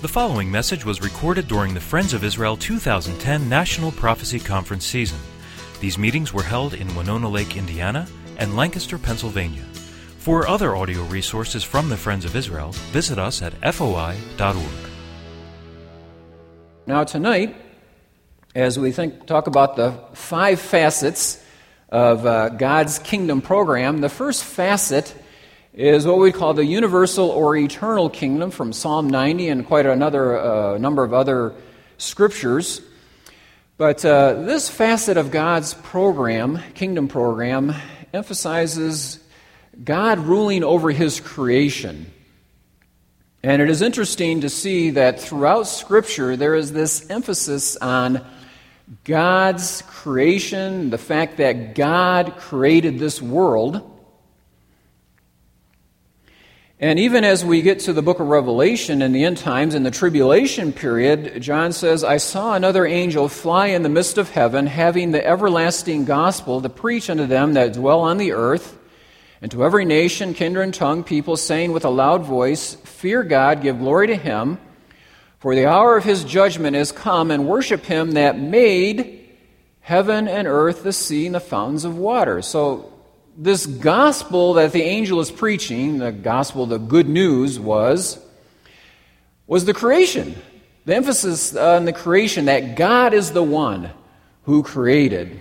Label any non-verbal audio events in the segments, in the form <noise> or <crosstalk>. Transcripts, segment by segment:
The following message was recorded during the Friends of Israel 2010 National Prophecy Conference season. These meetings were held in Winona Lake, Indiana, and Lancaster, Pennsylvania. For other audio resources from the Friends of Israel, visit us at foi.org. Now, tonight, as we think, talk about the five facets of uh, God's kingdom program, the first facet is what we call the universal or eternal kingdom from Psalm 90 and quite another uh, number of other scriptures. But uh, this facet of God's program, kingdom program, emphasizes God ruling over his creation. And it is interesting to see that throughout Scripture there is this emphasis on God's creation, the fact that God created this world. And even as we get to the book of Revelation in the end times, in the tribulation period, John says, I saw another angel fly in the midst of heaven, having the everlasting gospel to preach unto them that dwell on the earth, and to every nation, kindred, and tongue, people, saying with a loud voice, Fear God, give glory to him, for the hour of his judgment is come, and worship him that made heaven and earth, the sea, and the fountains of water. So this gospel that the angel is preaching, the gospel, the good news was, was the creation. The emphasis on the creation that God is the one who created.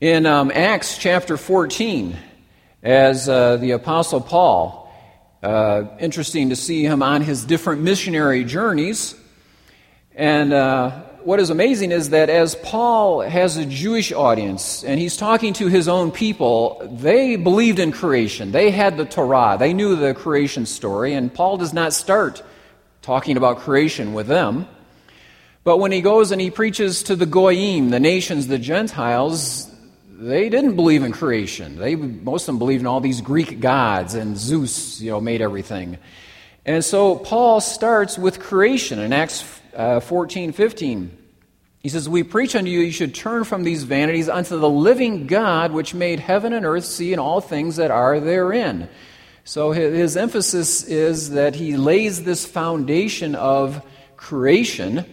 In um, Acts chapter 14, as uh, the Apostle Paul, uh, interesting to see him on his different missionary journeys. And uh, what is amazing is that as Paul has a Jewish audience and he's talking to his own people, they believed in creation. They had the Torah, they knew the creation story, and Paul does not start talking about creation with them. But when he goes and he preaches to the Goyim, the nations, the Gentiles, they didn't believe in creation. They, most of them believed in all these Greek gods and Zeus, you know, made everything. And so Paul starts with creation in Acts uh, 14, 15. He says, We preach unto you, you should turn from these vanities unto the living God, which made heaven and earth, sea, and all things that are therein. So his, emphasis is that he lays this foundation of creation.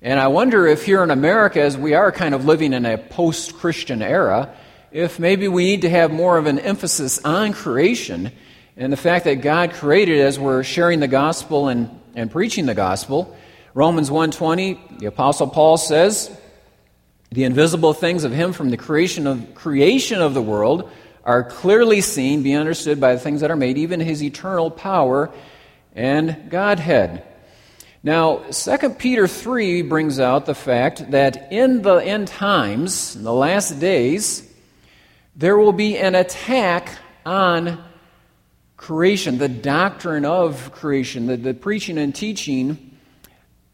And I wonder if here in America, as we are kind of living in a post Christian era, if maybe we need to have more of an emphasis on creation and the fact that God created as we're sharing the gospel and, and preaching the gospel. Romans 1:20, the apostle Paul says, "The invisible things of him from the creation of creation of the world are clearly seen, be understood by the things that are made, even his eternal power and Godhead." Now, 2 Peter 3 brings out the fact that in the end times, in the last days, there will be an attack on creation, the doctrine of creation, the, the preaching and teaching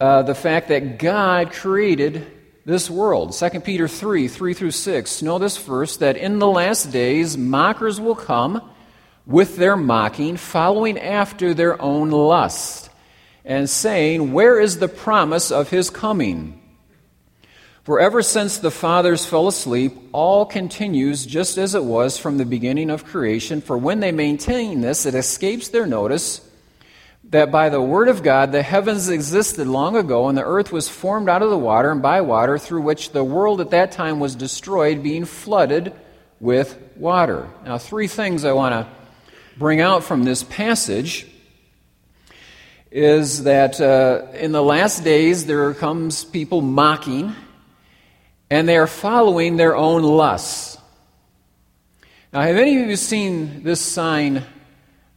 uh, the fact that God created this world. 2 Peter 3 3 through 6. Know this first that in the last days mockers will come with their mocking, following after their own lust, and saying, Where is the promise of his coming? For ever since the fathers fell asleep, all continues just as it was from the beginning of creation. For when they maintain this, it escapes their notice that by the word of God the heavens existed long ago, and the earth was formed out of the water and by water, through which the world at that time was destroyed, being flooded with water. Now, three things I want to bring out from this passage is that uh, in the last days there comes people mocking, and they are following their own lusts. Now, have any of you seen this sign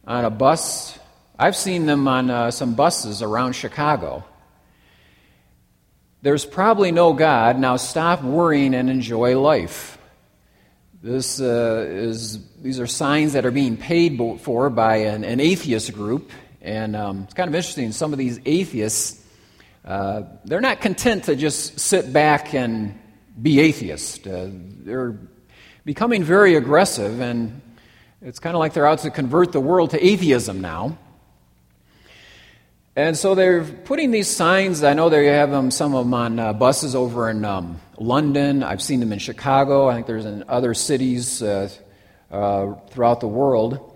on a bus I've seen them on uh, some buses around Chicago. There's probably no God. Now stop worrying and enjoy life. This uh, is, these are signs that are being paid for by an, an atheist group. And um, it's kind of interesting. Some of these atheists, uh, they're not content to just sit back and be atheist. Uh, they're becoming very aggressive, and it's kind of like they're out to convert the world to atheism now. And so they're putting these signs. I know they have them, some of them on uh, buses over in um, London. I've seen them in Chicago. I think there's in other cities uh, uh, throughout the world.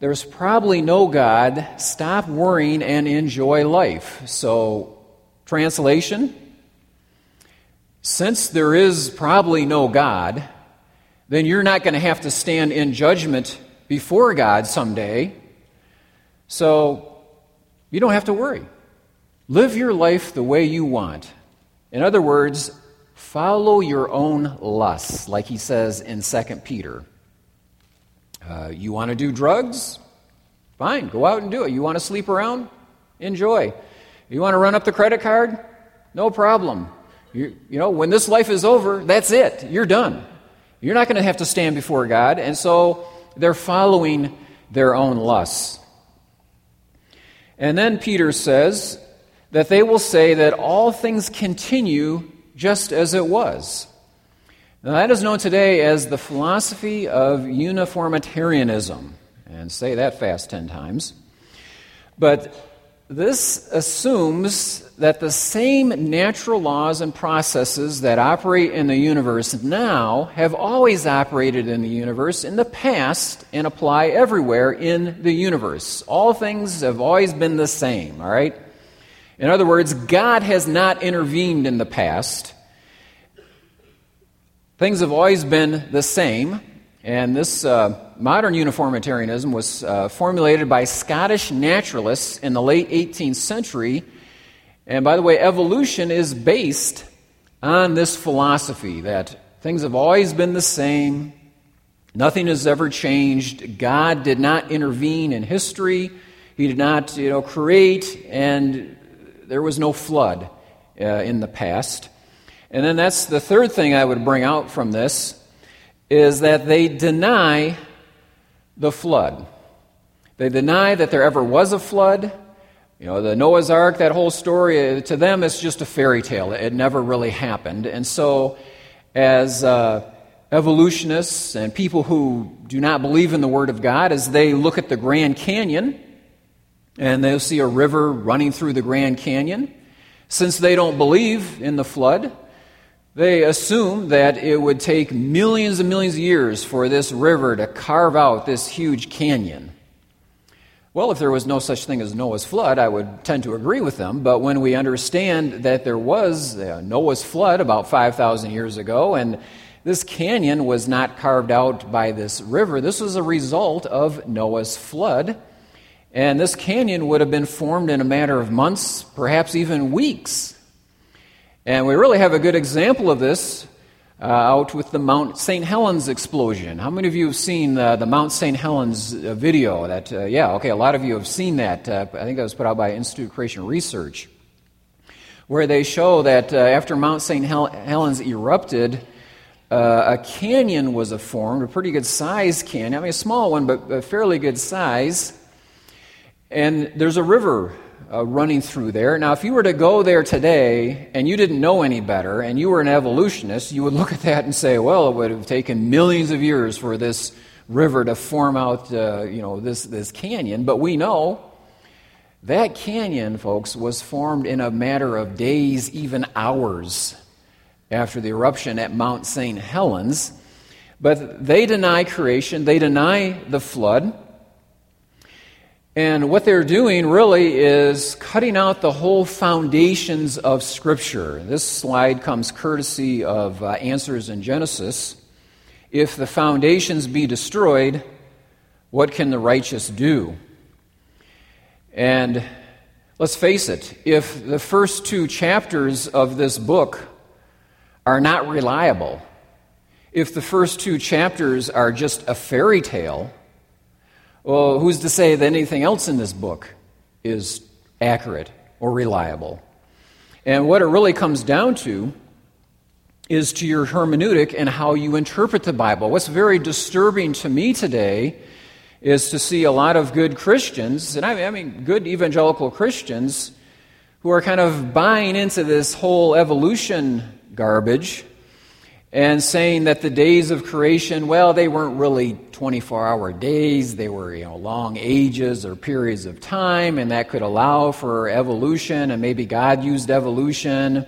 there's probably no God. Stop worrying and enjoy life. So, translation since there is probably no God, then you're not going to have to stand in judgment before God someday. So, you don't have to worry. Live your life the way you want. In other words, follow your own lusts, like he says in 2 Peter. Uh, you want to do drugs? Fine, go out and do it. You want to sleep around? Enjoy. You want to run up the credit card? No problem. You, you know, when this life is over, that's it. You're done. You're not going to have to stand before God. And so they're following their own lusts. And then Peter says that they will say that all things continue just as it was. Now, that is known today as the philosophy of uniformitarianism. And say that fast 10 times. But this assumes that the same natural laws and processes that operate in the universe now have always operated in the universe in the past and apply everywhere in the universe. All things have always been the same, all right? In other words, God has not intervened in the past Things have always been the same, and this uh, modern uniformitarianism was uh, formulated by Scottish naturalists in the late 18th century. And by the way, evolution is based on this philosophy that things have always been the same, nothing has ever changed, God did not intervene in history, He did not you know, create, and there was no flood uh, in the past. And then that's the third thing I would bring out from this is that they deny the flood. They deny that there ever was a flood. You know, the Noah's Ark, that whole story, to them, it's just a fairy tale. It never really happened. And so, as uh, evolutionists and people who do not believe in the Word of God, as they look at the Grand Canyon and they'll see a river running through the Grand Canyon, since they don't believe in the flood, they assume that it would take millions and millions of years for this river to carve out this huge canyon. Well, if there was no such thing as Noah's flood, I would tend to agree with them. But when we understand that there was uh, Noah's flood about 5,000 years ago, and this canyon was not carved out by this river, this was a result of Noah's flood. And this canyon would have been formed in a matter of months, perhaps even weeks. And we really have a good example of this uh, out with the Mount St. Helens explosion. How many of you have seen uh, the Mount St. Helens uh, video? That uh, yeah, okay, a lot of you have seen that. Uh, I think that was put out by Institute of Creation Research, where they show that uh, after Mount St. Hel- Helens erupted, a canyon was formed, a pretty good size canyon. I mean, a small one, but a fairly good size. And there's a river uh, running through there. Now, if you were to go there today and you didn't know any better and you were an evolutionist, you would <laughs> look at that and say, well, it would have taken millions of years for this river to form out, uh, you know, this, this canyon. But we know that canyon, folks, was formed in a matter of days, even hours after the eruption at Mount St. Helens. But they deny creation, they deny the flood. And what they're doing really is cutting out the whole foundations of Scripture. This slide comes courtesy of uh, Answers in Genesis. If the foundations be destroyed, what can the righteous do? And let's face it, if the first two chapters of this book are not reliable, if the first two chapters are just a fairy tale, well, who's to say that anything else in this book is accurate or reliable? And what it really comes down to is to your hermeneutic and how you interpret the Bible. What's very disturbing to me today is to see a lot of good Christians, and I mean good evangelical Christians, who are kind of buying into this whole evolution garbage and saying that the days of creation, well, they weren't really 24 hour days, they were you know, long ages or periods of time, and that could allow for evolution, and maybe God used evolution.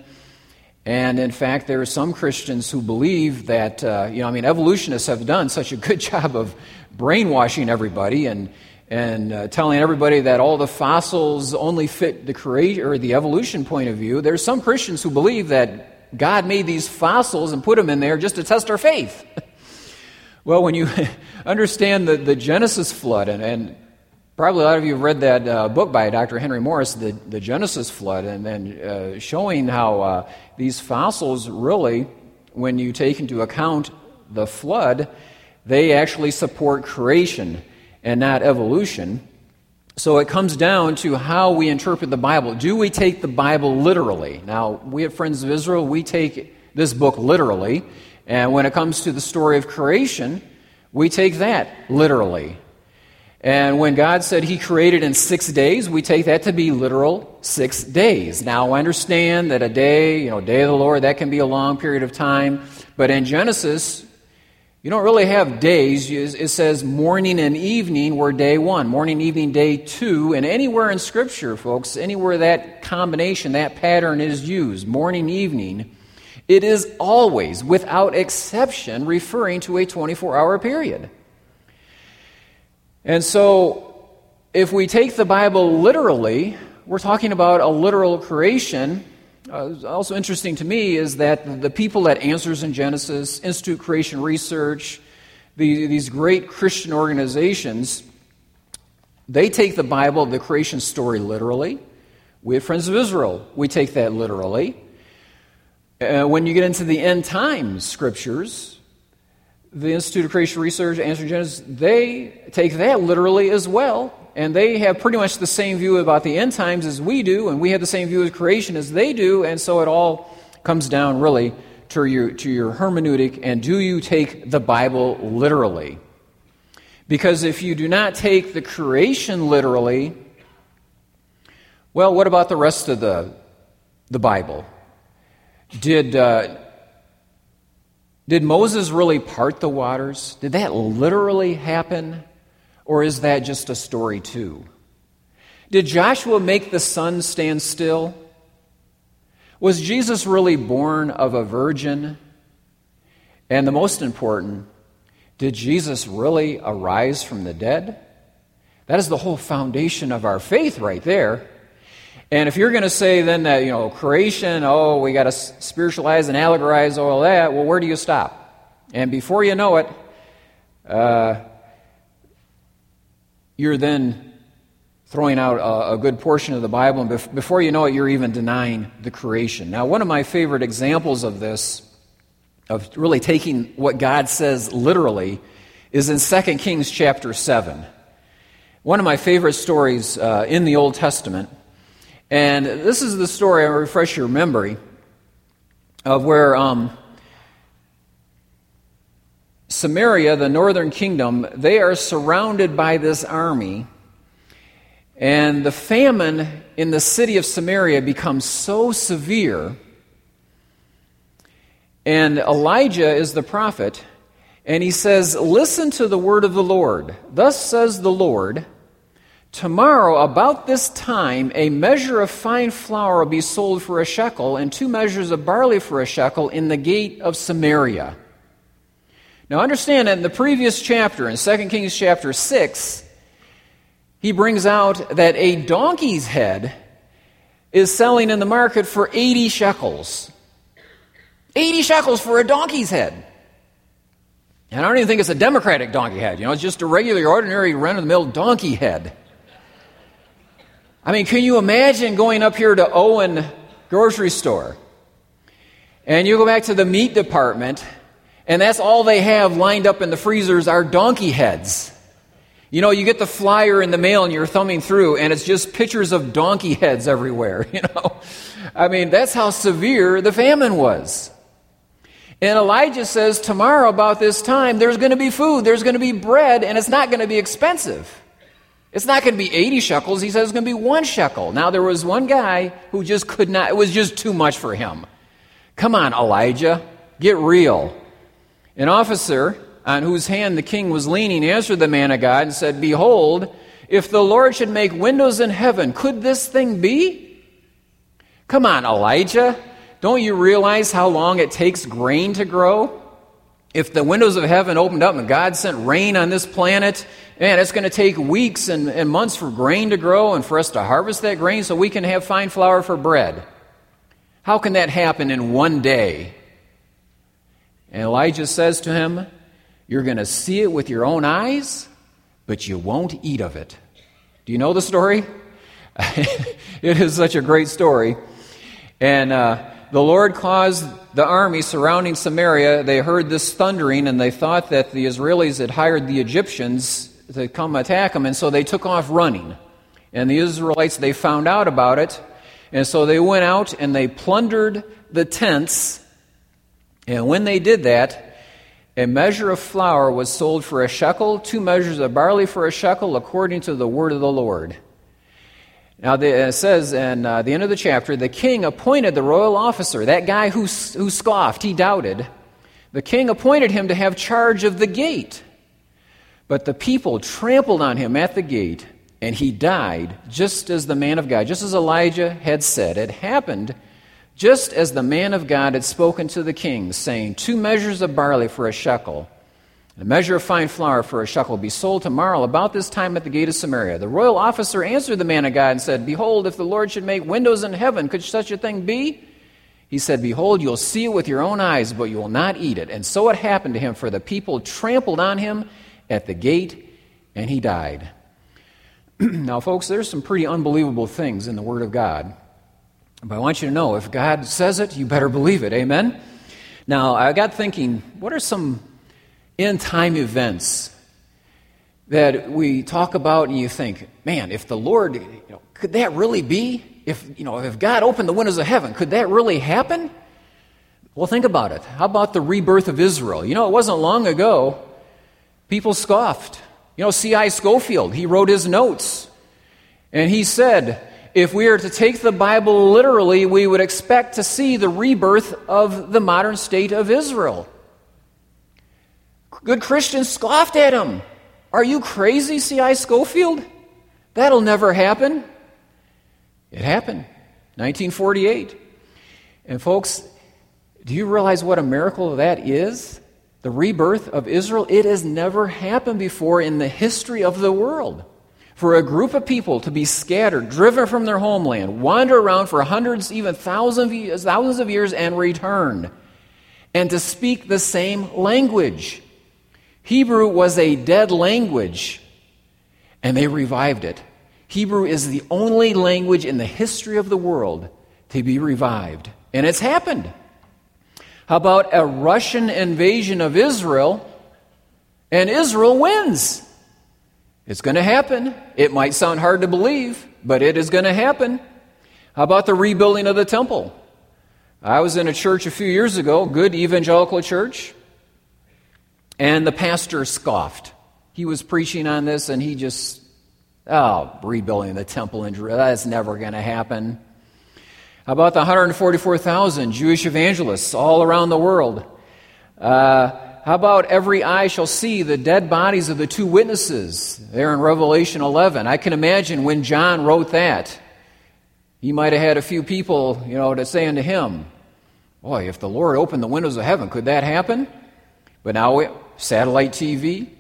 And in fact, there are some Christians who believe that, uh, you know, I mean, evolutionists have done such a good <laughs> job of brainwashing everybody and, and uh, telling everybody that all the fossils only fit the creation or the evolution point of view, There are some Christians who believe that God made these fossils and put them in there just to test our faith. <laughs> well, when you <laughs> understand the, the Genesis flood, and, and Probably a lot of you have read that uh, book by Dr. Henry Morris, The, the Genesis Flood, and then uh, showing how uh, these fossils really, when you take into account the flood, they actually support creation and not evolution. So it comes down to how we interpret the Bible. Do we take the Bible literally? Now, we at Friends of Israel, we take this book literally. And when it comes to the story of creation, we take that literally. And when God said He created in six days, we take that to be literal six days. Now, I understand that a day, you know, day of the Lord, that can be a long period of time. But in Genesis, you don't really have days. It says morning and evening were day one, morning, evening, day two. And anywhere in Scripture, folks, anywhere that combination, that pattern is used, morning, evening, it is always, without exception, referring to a 24 hour period. And so, if we take the Bible literally, we're talking about a literal creation. Uh, also interesting to me is that the people at Answers in Genesis, Institute Creation Research, the, these great Christian organizations, they take the Bible, the creation story, literally. We at Friends of Israel, we take that literally. Uh, when you get into the end times scriptures, the Institute of Creation Research, Answer Genesis, they take that literally as well. And they have pretty much the same view about the end times as we do, and we have the same view of creation as they do, and so it all comes down really to your, to your hermeneutic and do you take the Bible literally? Because if you do not take the creation literally, well, what about the rest of the, the Bible? Did, uh, did Moses really part the waters? Did that literally happen? Or is that just a story, too? Did Joshua make the sun stand still? Was Jesus really born of a virgin? And the most important, did Jesus really arise from the dead? That is the whole foundation of our faith right there. And if you're going to say then that, you know, creation, oh, we got to spiritualize and allegorize all that, well, where do you stop? And before you know it, uh, you're then throwing out a, a, good portion of the Bible, and bef- before you know it, you're even denying the creation. Now, one of my favorite examples of this, of really taking what God says literally, is in 2 Kings chapter 7. One of my favorite stories uh, in the Old Testament. And this is the story, I'll refresh your memory, of where um, Samaria, the northern kingdom, they are surrounded by this army. And the famine in the city of Samaria becomes so severe. And Elijah is the prophet, and he says, Listen to the word of the Lord. Thus says the Lord. Tomorrow, about this time, a measure of fine flour will be sold for a shekel, and two measures of barley for a shekel in the gate of Samaria. Now, understand that in the previous chapter, in 2 Kings chapter 6, he brings out that a donkey's head is selling in the market for 80 shekels. 80 shekels for a donkey's head. And I don't even think it's a democratic donkey head. You know, it's just a regular, ordinary, run of the mill donkey head. I mean, can you imagine going up here to Owen grocery store and you go back to the meat department and that's all they have lined up in the freezers are donkey heads. You know, you get the flyer in the mail and you're thumbing through and it's just pictures of donkey heads everywhere, <laughs> you know. I mean, that's how severe the famine was. And Elijah says, tomorrow about this time, there's going to be food, there's going to be bread, and it's not going to be expensive. It's not going to be 80 shekels. He says it's going to be one shekel. Now, there was one guy who just could not, it was just too much for him. Come on, Elijah, get real. An officer on whose hand the king was leaning answered the man of God and said, Behold, if the Lord should make windows in heaven, could this thing be? Come on, Elijah. Don't you realize how long it takes grain to grow? If the windows of heaven opened up and God sent rain on this planet, man, it's going to take weeks and, and months for grain to grow and for us to harvest that grain so we can have fine flour for bread. How can that happen in one day? And Elijah says to him, You're going to see it with your own eyes, but you won't eat of it. Do you know the story? <laughs> it is such a great story. And uh, the Lord caused the army surrounding Samaria, they heard this thundering and they thought that the Israelis had hired the Egyptians to come attack them, and so they took off running. And the Israelites, they found out about it, and so they went out and they plundered the tents. And when they did that, a measure of flour was sold for a shekel, two measures of barley for a shekel, according to the word of the Lord. Now, the, it says in uh, the end of the chapter the king appointed the royal officer, that guy who, who scoffed, he doubted. The king appointed him to have charge of the gate. But the people trampled on him at the gate, and he died just as the man of God, just as Elijah had said. It happened just as the man of God had spoken to the king, saying, Two measures of barley for a shekel a measure of fine flour for a shekel be sold tomorrow about this time at the gate of Samaria. The royal officer answered the man of God and said, Behold, if the Lord should make windows in heaven, could such a thing be? He said, Behold, you'll see it with your own eyes, but you will not eat it. And so it happened to him, for the people trampled on him at the gate, and he died. <clears throat> now, folks, there's some pretty unbelievable things in the Word of God. But I want you to know if God says it, you better believe it. Amen? Now, I got thinking, what are some end time events that we talk about and you think, man, if the Lord, you know, could that really be? If, you know, if God opened the windows of heaven, could that really happen? Well, think about it. How about the rebirth of Israel? You know, it wasn't long ago, people scoffed. You know, C.I. Scofield, he wrote his notes, and he said, if we are to take the Bible literally, we would expect to see the rebirth of the modern state of Israel. Good Christians scoffed at him. Are you crazy, C.I. Scofield? That'll never happen. It happened. 1948. And folks, do you realize what a miracle that is? The rebirth of Israel? It has never happened before in the history of the world. For a group of people to be scattered, driven from their homeland, wander around for hundreds, even thousands, thousands of years, and return, and to speak the same language. Hebrew was a dead language, and they revived it. Hebrew is the only language in the history of the world to be revived, and it's happened. How about a Russian invasion of Israel, and Israel wins? It's going to happen. It might sound hard to believe, but it is going to happen. How about the rebuilding of the temple? I was in a church a few years ago, good evangelical church. And the pastor scoffed. He was preaching on this and he just, oh, rebuilding the temple in Jerusalem, that's never going to happen. How about the 144,000 Jewish evangelists all around the world? Uh, how about every eye shall see the dead bodies of the two witnesses there in Revelation 11? I can imagine when John wrote that, he might have had a few people, you know, to say unto him, Boy, if the Lord opened the windows of heaven, could that happen? But now satellite TV,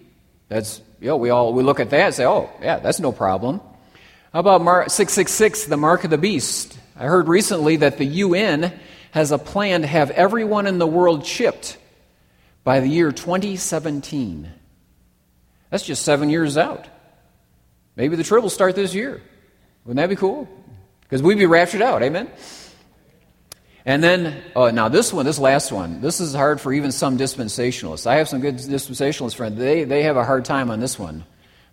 that's, you know, we all we look at that and say, oh, yeah, that's no problem. How about Mar- 666, the mark of the beast? I heard recently that the UN has a plan to have everyone in the world chipped by the year 2017. That's just seven years out. Maybe the trip will start this year. Wouldn't that be cool? Because we'd be raptured out, amen? And then, oh, now this one, this last one, this is hard for even some dispensationalists. I have some good dispensationalist friends. They, they have a hard time on this one.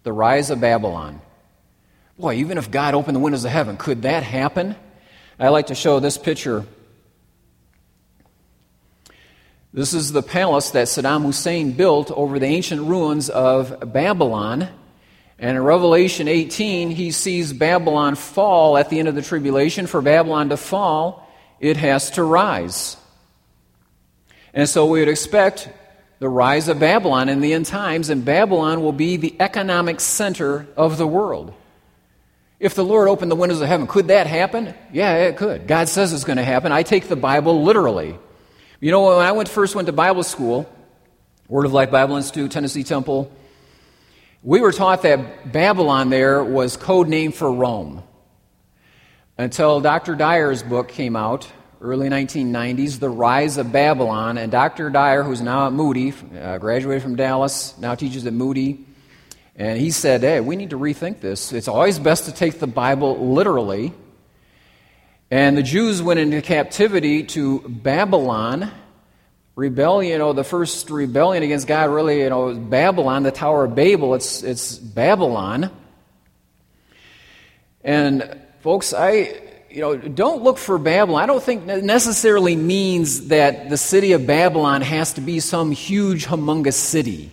The rise of Babylon. Boy, even if God opened the windows of heaven, could that happen? I like to show this picture. This is the palace that Saddam Hussein built over the ancient ruins of Babylon. And in Revelation 18, he sees Babylon fall at the end of the tribulation. For Babylon to fall, it has to rise. And so we would expect the rise of Babylon in the end times, and Babylon will be the economic center of the world. If the Lord opened the windows of heaven, could that happen? Yeah, it could. God says it's going to happen. I take the Bible literally. You know, when I went, first went to Bible school, Word of Life Bible Institute, Tennessee Temple. We were taught that Babylon there was code name for Rome. Until Dr. Dyer's book came out, early 1990s, The Rise of Babylon. And Dr. Dyer, who's now at Moody, uh, graduated from Dallas, now teaches at Moody. And he said, hey, we need to rethink this. It's always best to take the Bible literally. And the Jews went into captivity to Babylon rebellion, you know, the first rebellion against God really, you know, was Babylon, the Tower of Babel. It's, it's Babylon. And folks, I, you know, don't look for Babylon. I don't think necessarily means that the city of Babylon has to be some huge, humongous city.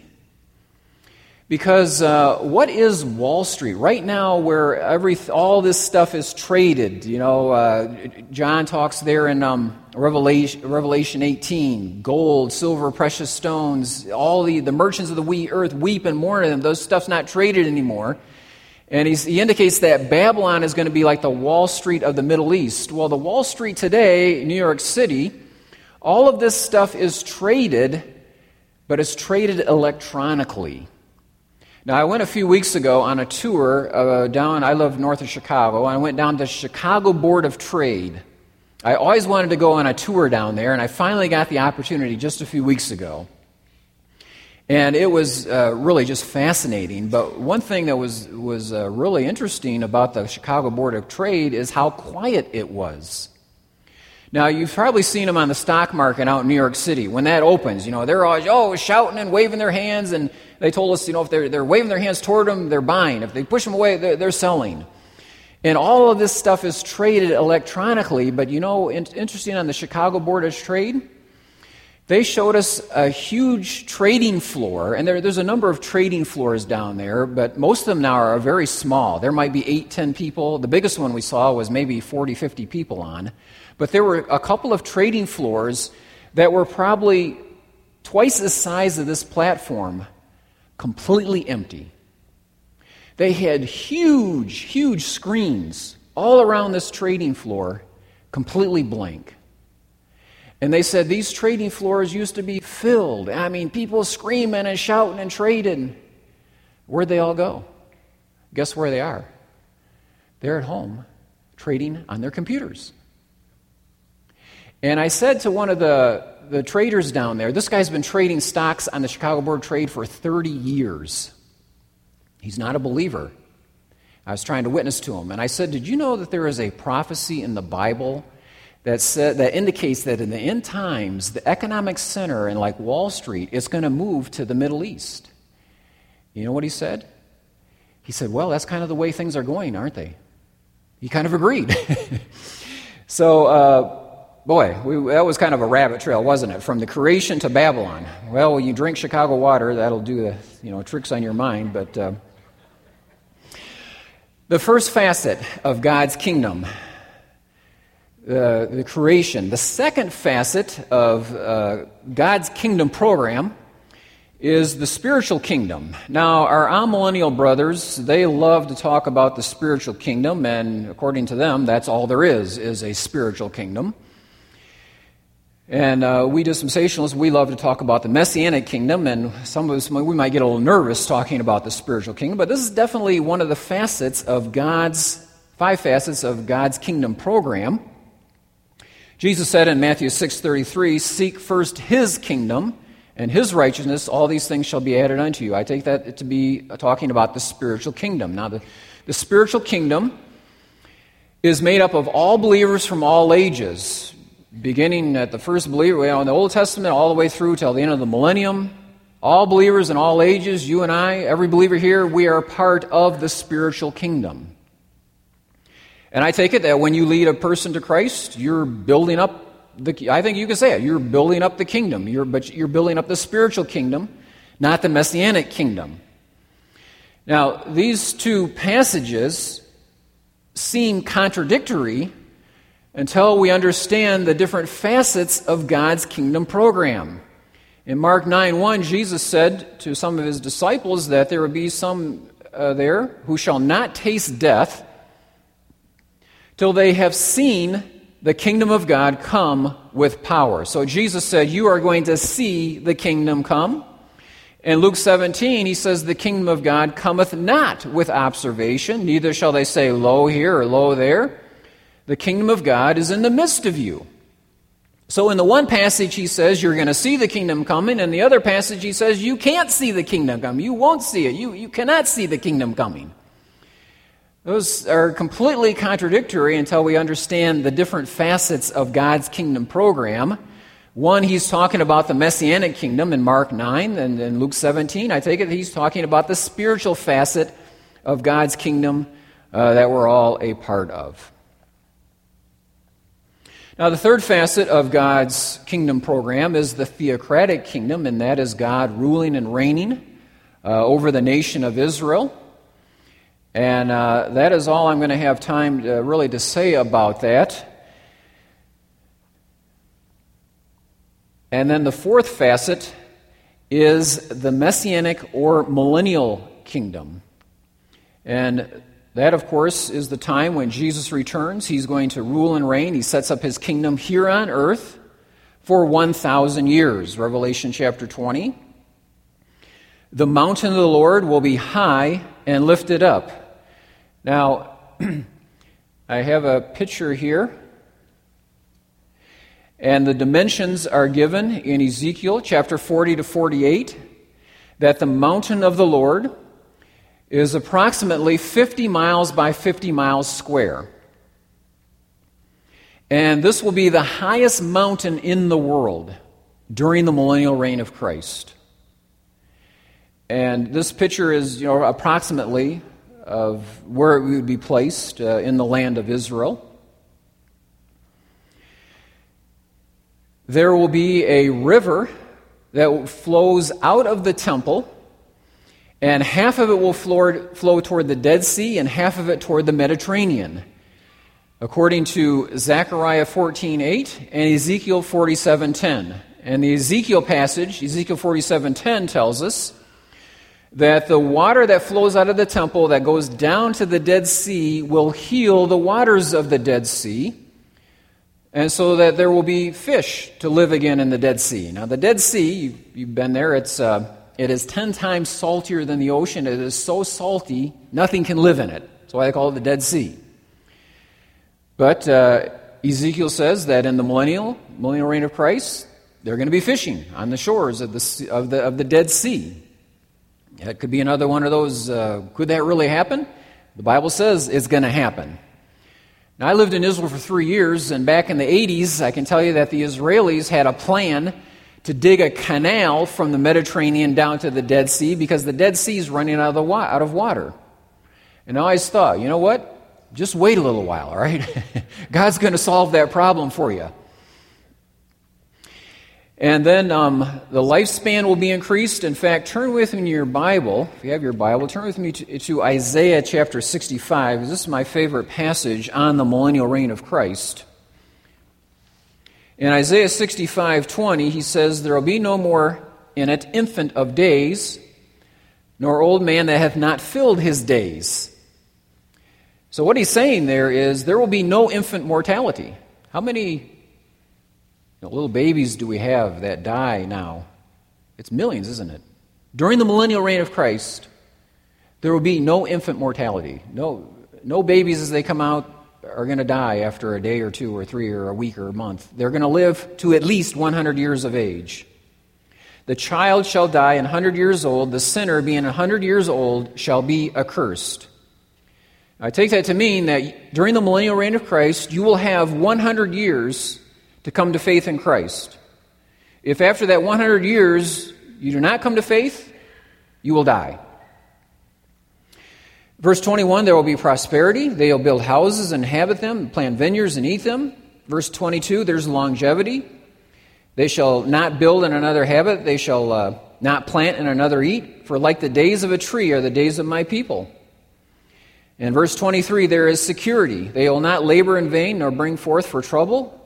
Because uh, what is Wall Street right now, where every all this stuff is traded? You know, uh, John talks there in um, Revelation, Revelation 18: gold, silver, precious stones. All the the merchants of the wee earth weep and mourn, and those stuff's not traded anymore. And he indicates that Babylon is going to be like the Wall Street of the Middle East. Well, the Wall Street today, New York City, all of this stuff is traded, but it's traded electronically. Now, I went a few weeks ago on a tour uh, down, I live north of Chicago, I went down to Chicago Board of Trade. I always wanted to go on a tour down there, and I finally got the opportunity just a few weeks ago. And it was uh, really just fascinating. But one thing that was, was uh, really interesting about the Chicago Board of Trade is how quiet it was. Now, you've probably seen them on the stock market out in New York City. When that opens, you know, they're always, oh, shouting and waving their hands. And they told us, you know, if they're, they're waving their hands toward them, they're buying. If they push them away, they're, they're selling. And all of this stuff is traded electronically. But, you know, in, interesting on the Chicago Board of Trade, they showed us a huge trading floor. And there, there's a number of trading floors down there, but most of them now are very small. There might be eight, ten people. The biggest one we saw was maybe 40, 50 people on. But there were a couple of trading floors that were probably twice the size of this platform, completely empty. They had huge, huge screens all around this trading floor, completely blank. And they said these trading floors used to be filled. I mean, people screaming and shouting and trading. Where'd they all go? Guess where they are? They're at home trading on their computers. And I said to one of the, the traders down there, this guy's been trading stocks on the Chicago Board Trade for 30 years. He's not a believer. I was trying to witness to him. And I said, Did you know that there is a prophecy in the Bible that, said, that indicates that in the end times, the economic center in like Wall Street is going to move to the Middle East? You know what he said? He said, Well, that's kind of the way things are going, aren't they? He kind of agreed. <laughs> so, uh, Boy, we, that was kind of a rabbit trail, wasn't it? From the creation to Babylon. Well, when you drink Chicago water, that'll do the you know tricks on your mind. But uh, the first facet of God's kingdom, uh, the creation. The second facet of uh, God's kingdom program is the spiritual kingdom. Now, our amillennial brothers, they love to talk about the spiritual kingdom, and according to them, that's all there is, is a spiritual kingdom. And uh, we dispensationalists, we love to talk about the messianic kingdom, and some of us, we might get a little nervous talking about the spiritual kingdom, but this is definitely one of the facets of God's, five facets of God's kingdom program. Jesus said in Matthew 6.33, Seek first his kingdom and his righteousness, all these things shall be added unto you. I take that to be talking about the spiritual kingdom. Now, the, the spiritual kingdom is made up of all believers from all ages beginning at the first believer, know, in the Old Testament, all the way through till the end of the millennium. All believers in all ages, you and I, every believer here, we are part of the spiritual kingdom. And I take it that when you lead a person to Christ, you're building up the, I think you can say it, you're building up the kingdom, you're, but you're building up the spiritual kingdom, not the messianic kingdom. Now, these two passages seem contradictory until we understand the different facets of God's kingdom program. In Mark 9 1, Jesus said to some of his disciples that there would be some uh, there who shall not taste death till they have seen the kingdom of God come with power. So Jesus said, You are going to see the kingdom come. In Luke 17, he says, The kingdom of God cometh not with observation, neither shall they say, Lo here or lo there. The kingdom of God is in the midst of you. So, in the one passage, he says, You're going to see the kingdom coming. In the other passage, he says, You can't see the kingdom coming. You won't see it. You, you cannot see the kingdom coming. Those are completely contradictory until we understand the different facets of God's kingdom program. One, he's talking about the messianic kingdom in Mark 9 and in Luke 17. I take it he's talking about the spiritual facet of God's kingdom uh, that we're all a part of. Now, the third facet of God's kingdom program is the theocratic kingdom, and that is God ruling and reigning uh, over the nation of Israel. And uh, that is all I'm going to have time to, really to say about that. And then the fourth facet is the messianic or millennial kingdom. And that, of course, is the time when Jesus returns. He's going to rule and reign. He sets up his kingdom here on earth for 1,000 years. Revelation chapter 20. The mountain of the Lord will be high and lifted up. Now, <clears throat> I have a picture here. And the dimensions are given in Ezekiel chapter 40 to 48 that the mountain of the Lord is approximately 50 miles by 50 miles square. And this will be the highest mountain in the world during the millennial reign of Christ. And this picture is you know, approximately of where it would be placed uh, in the land of Israel. There will be a river that flows out of the temple, and half of it will flow toward the Dead Sea and half of it toward the Mediterranean. According to Zechariah 14:8 and Ezekiel 47:10. And the Ezekiel passage, Ezekiel 47:10 tells us that the water that flows out of the temple that goes down to the Dead Sea will heal the waters of the Dead Sea, and so that there will be fish to live again in the Dead Sea. Now, the Dead Sea, you've been there, it's, uh, it is 10 times saltier than the ocean. It is so salty, nothing can live in it. That's why they call it the Dead Sea. But uh, Ezekiel says that in the millennial, millennial reign of Christ, they're going to be fishing on the shores of the, of the, of the Dead Sea. That could be another one of those. Uh, could that really happen? The Bible says it's going to happen. Now, I lived in Israel for three years, and back in the 80s, I can tell you that the Israelis had a plan to dig a canal from the Mediterranean down to the Dead Sea because the Dead Sea is running out of, wa- out of water. And I always thought, you know what? Just wait a little while, all right? <laughs> God's going to solve that problem for you. And then um, the lifespan will be increased. In fact, turn with me your Bible, if you have your Bible, turn with me to, to Isaiah chapter 65. This is my favorite passage on the millennial reign of Christ. In Isaiah 65 20, he says, There will be no more in it infant of days, nor old man that hath not filled his days. So, what he's saying there is, there will be no infant mortality. How many know, little babies do we have that die now? It's millions, isn't it? During the millennial reign of Christ, there will be no infant mortality. No, no babies as they come out are going to die after a day or two or three or a week or a month. They're going to live to at least 100 years of age. The child shall die an 100 years old. The sinner, being a 100 years old, shall be accursed. I take that to mean that during the millennial reign of Christ, you will have 100 years to come to faith in Christ. If after that 100 years you do not come to faith, you will die. Verse 21 there will be prosperity. They will build houses and inhabit them, plant vineyards and eat them. Verse 22 there's longevity. They shall not build in another habit, they shall uh, not plant in another eat. For like the days of a tree are the days of my people. In verse 23, there is security. They will not labor in vain nor bring forth for trouble.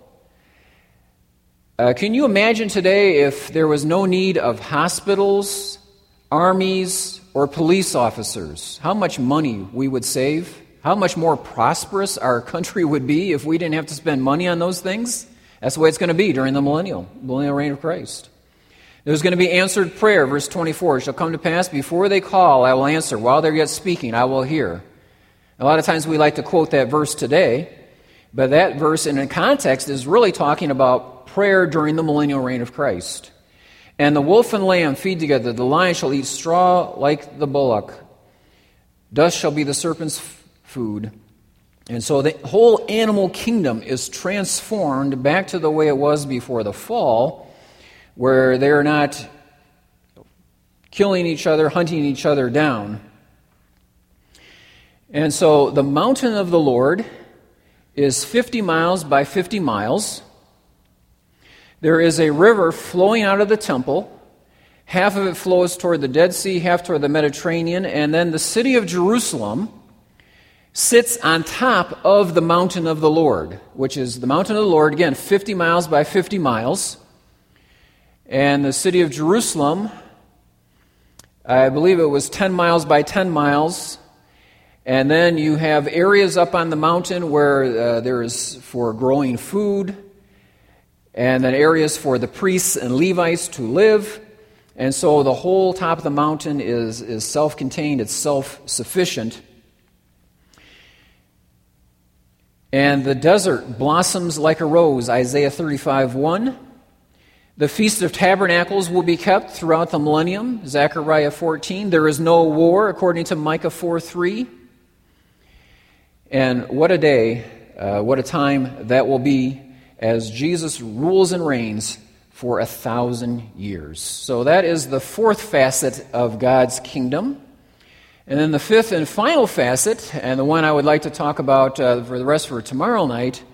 Uh, can you imagine today if there was no need of hospitals, armies, or police officers? How much money we would save? How much more prosperous our country would be if we didn't have to spend money on those things? That's the way it's going to be during the millennial, millennial reign of Christ. There's going to be answered prayer, verse 24. It shall come to pass before they call, I will answer. While they're yet speaking, I will hear. A lot of times we like to quote that verse today, but that verse in a context is really talking about prayer during the millennial reign of Christ. And the wolf and lamb feed together, the lion shall eat straw like the bullock, dust shall be the serpent's food. And so the whole animal kingdom is transformed back to the way it was before the fall where they're not killing each other, hunting each other down. And so the mountain of the Lord is 50 miles by 50 miles. There is a river flowing out of the temple. Half of it flows toward the Dead Sea, half toward the Mediterranean, and then the city of Jerusalem sits on top of the mountain of the Lord, which is the mountain of the Lord, again, 50 miles by 50 miles. And the city of Jerusalem, I believe it was 10 miles by 10 miles. And then you have areas up on the mountain where uh, there is for growing food, and then areas for the priests and Levites to live. And so the whole top of the mountain is, is self contained, it's self sufficient. And the desert blossoms like a rose, Isaiah 35 1. The Feast of Tabernacles will be kept throughout the millennium, Zechariah 14. There is no war, according to Micah 4 3. And what a day, uh, what a time that will be as Jesus rules and reigns for a thousand years. So that is the fourth facet of God's kingdom. And then the fifth and final facet, and the one I would like to talk about uh, for the rest for tomorrow night,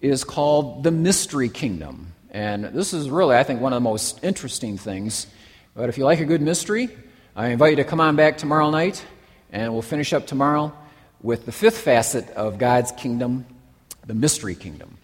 is called the mystery kingdom. And this is really, I think, one of the most interesting things. But if you like a good mystery, I invite you to come on back tomorrow night, and we'll finish up tomorrow with the fifth facet of God's kingdom, the mystery kingdom.